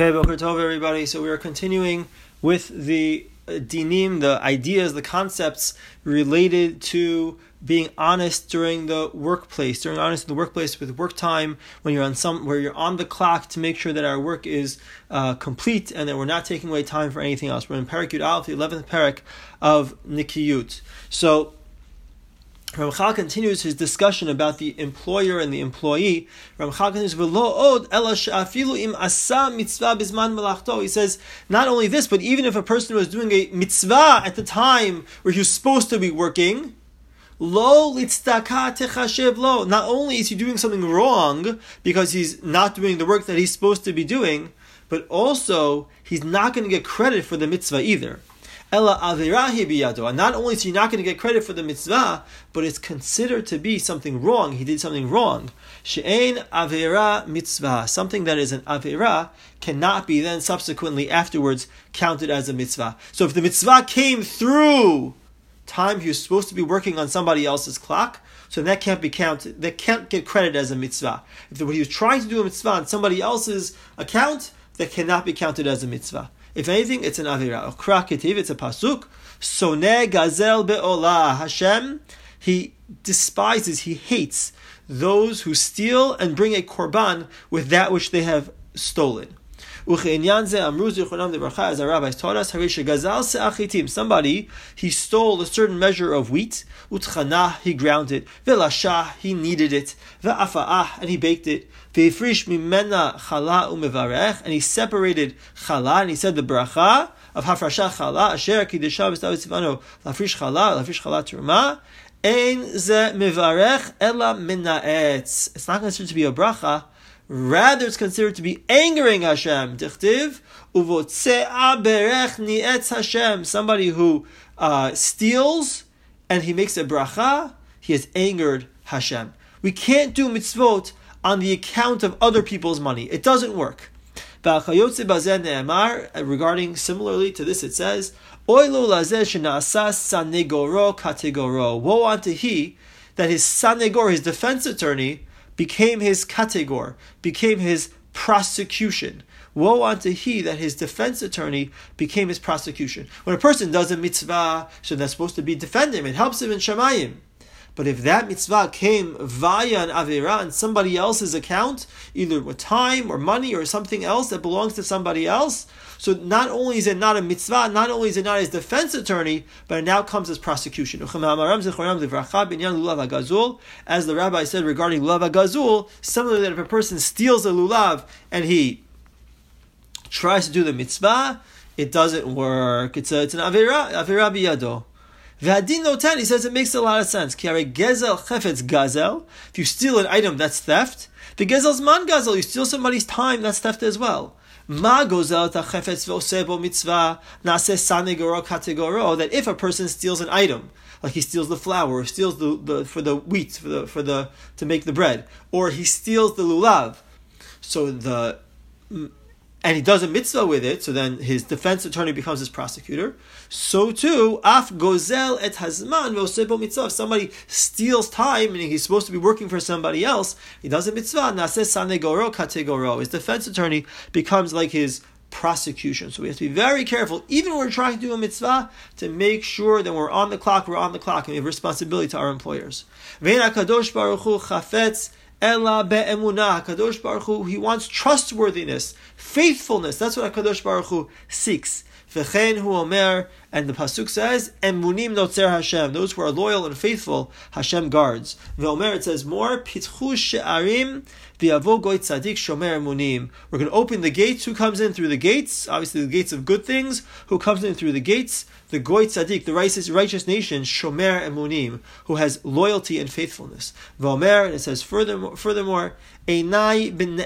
Okay, Boker Tov, everybody. So we are continuing with the uh, dinim, the ideas, the concepts related to being honest during the workplace, during honest in the workplace with work time, when you're on some where you're on the clock to make sure that our work is uh, complete and that we're not taking away time for anything else. We're in Parak Yud Aleph, the eleventh parak of Nikiyut. So Ramchal continues his discussion about the employer and the employee. Ramchal continues, im mitzvah. He says, not only this, but even if a person was doing a mitzvah at the time where he was supposed to be working, lo lo. Not only is he doing something wrong because he's not doing the work that he's supposed to be doing, but also he's not going to get credit for the mitzvah either. Ella biyado. And not only is he not going to get credit for the mitzvah, but it's considered to be something wrong. He did something wrong. She'ein avira mitzvah. Something that is an avira cannot be then subsequently afterwards counted as a mitzvah. So if the mitzvah came through time he was supposed to be working on somebody else's clock, so that can't be counted. That can't get credit as a mitzvah. If he was trying to do a mitzvah on somebody else's account, that cannot be counted as a mitzvah. If anything, it's an avira. Kraketiv, it's a pasuk. Sone gazel be'olah. Hashem, he despises, he hates those who steal and bring a korban with that which they have stolen. As our rabbis taught us, somebody, he stole a certain measure of wheat, utchana, he ground it, velasha, he kneaded it, ve'afa'ah, and he baked it, ve'ifrish mimena chala umevarech, and he separated chala, and he said the bracha of hafrasha chala, asher kiddusha v'stav lafrish chala, lafrish chala turma, ein ze mevarech ela minaetz. It's not considered to be a bracha, Rather, it's considered to be angering Hashem. Dichtiv berech Hashem. Somebody who uh, steals and he makes a bracha, he has angered Hashem. We can't do mitzvot on the account of other people's money. It doesn't work. Regarding similarly to this, it says, Woe unto he that his sanegor, his defense attorney, became his categor, became his prosecution. Woe unto he that his defense attorney became his prosecution. When a person does a mitzvah, so that's supposed to be defend him. It helps him in Shemayim. But if that mitzvah came via an avera on somebody else's account, either with time or money or something else that belongs to somebody else, so not only is it not a mitzvah, not only is it not his defense attorney, but it now comes as prosecution. As the rabbi said regarding lulav gazul, similarly that if a person steals a lulav and he tries to do the mitzvah, it doesn't work. It's a, it's an avera, avera biyado. V'adin noten, he says it makes a lot of sense. Kiare gezel chefetz gazel. If you steal an item, that's theft. The gezel's man gazel. You steal somebody's time, that's theft as well. Ma gozel chefetz v'osebo mitzvah nase sanegoro kategoro. That if a person steals an item, like he steals the flour, or steals the, the for the wheat for the for the to make the bread, or he steals the lulav. So the and he does a mitzvah with it, so then his defense attorney becomes his prosecutor. So too, af gozel et hazman v'osebo mitzvah. Somebody steals time, meaning he's supposed to be working for somebody else, he does a mitzvah. Naseh sanegoro kategoro. His defense attorney becomes like his prosecution. So we have to be very careful, even when we're trying to do a mitzvah, to make sure that we're on the clock, we're on the clock, and we have responsibility to our employers. kadosh baruch hu chafetz Ela be'emunah. Kadosh Baruch Hu, he wants trustworthiness, faithfulness. That's what Kadosh Baruch Hu seeks. V'chein hu omer, and the pasuk says, "Emunim notzer Hashem." Those who are loyal and faithful, Hashem guards. V'omer it says more, "Pitchu she'arim v'yavo goy tzadik shomer emunim." We're going to open the gates. Who comes in through the gates? Obviously, the gates of good things. Who comes in through the gates? The goy tzadik, the righteous, righteous nation, shomer emunim, who has loyalty and faithfulness. V'omer, and it says furthermore, furthermore, einai bin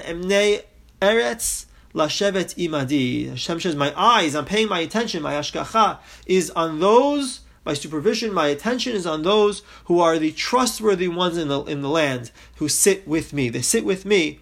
eretz Lashevet imadi. Hashem says, my eyes, I'm paying my attention, my ashkacha is on those, my supervision, my attention is on those who are the trustworthy ones in the, in the land, who sit with me. They sit with me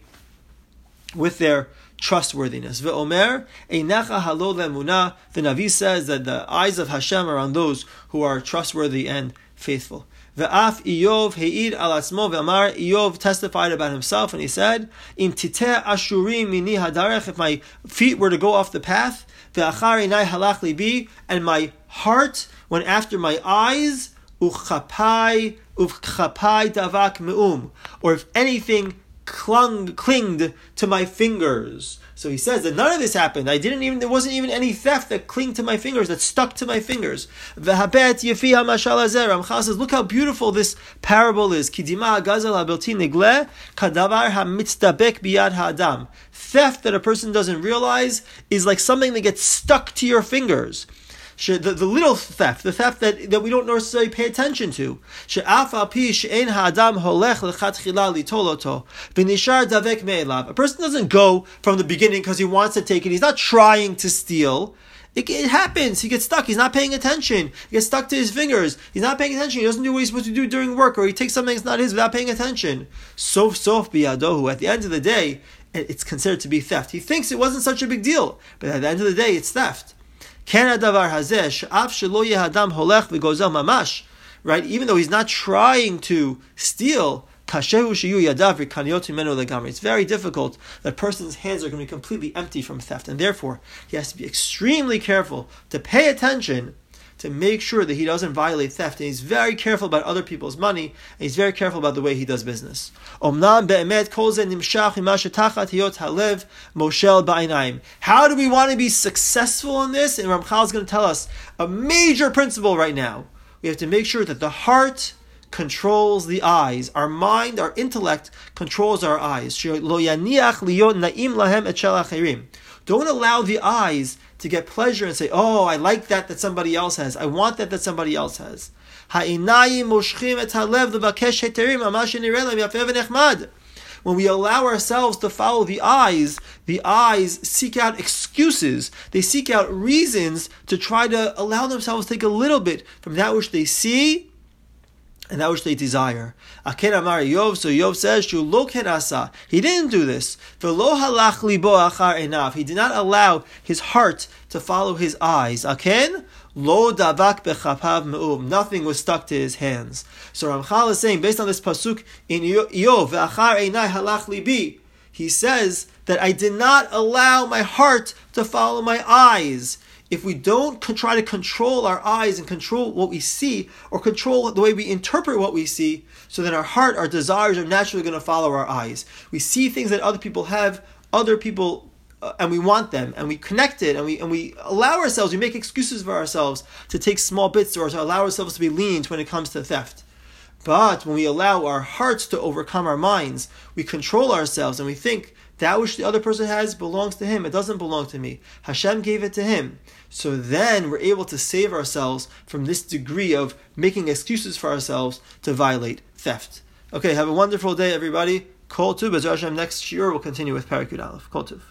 with their trustworthiness. Ve'omer, einecha halo lemuna. The Navi says that the eyes of Hashem are on those who are trustworthy and faithful. Ve'af Iyov he'id al atzmo ve'amar. Iyov testified about himself and he said, "In titeh ashurim mini hadarech." If my feet were to go off the path, ve'achar inai halach libi, and my heart went after my eyes, uchapai uchapai davak meum. Or if anything clung clinged to my fingers. So he says that none of this happened. I didn't even there wasn't even any theft that clinged to my fingers, that stuck to my fingers. V'habet Ramchal says, look how beautiful this parable is. Biyad. Theft that a person doesn't realize is like something that gets stuck to your fingers the, the little theft, the theft that, that we don't necessarily pay attention to. A person doesn't go from the beginning because he wants to take it. He's not trying to steal. It, it, happens. He gets stuck. He's not paying attention. He gets stuck to his fingers. He's not paying attention. He doesn't do what he's supposed to do during work, or he takes something that's not his without paying attention. Sof sof biyadohu. At the end of the day, it's considered to be theft. He thinks it wasn't such a big deal, but at the end of the day, it's theft. Right? Even though he's not trying to steal, it's very difficult that person's hands are going to be completely empty from theft, and therefore he has to be extremely careful to pay attention to make sure that he doesn't violate theft. And he's very careful about other people's money, and he's very careful about the way he does business. How do we want to be successful in this? And Ramchal is going to tell us a major principle right now. We have to make sure that the heart controls the eyes. Our mind, our intellect controls our eyes. Don't allow the eyes to get pleasure and say, "Oh, I like that that somebody else has. I want that that somebody else has." When we allow ourselves to follow the eyes, the eyes seek out excuses. They seek out reasons to try to allow themselves to take a little bit from that which they see and that which they desire. Aken Amar Yov, so Yov says, Shu lo asa. He didn't do this. V'lo halach libo achar enav. He did not allow his heart to follow his eyes. Aken lo davak bechapav me'um. Nothing was stuck to his hands. So Ramchal is saying, based on this pasuk in Yov, v'achar enai halach libi, he says that I did not allow my heart to follow my eyes if we don't try to control our eyes and control what we see or control the way we interpret what we see, so then our heart, our desires are naturally going to follow our eyes. We see things that other people have, other people uh, and we want them and we connect it and we and we allow ourselves we make excuses for ourselves to take small bits or to allow ourselves to be lenient when it comes to theft but when we allow our hearts to overcome our minds we control ourselves and we think that which the other person has belongs to him. It doesn't belong to me. Hashem gave it to him. So then we're able to save ourselves from this degree of making excuses for ourselves to violate theft. Okay, have a wonderful day, everybody. Kol Tuv. Hashem next year we'll continue with Parakut Aleph. Kol Tuv.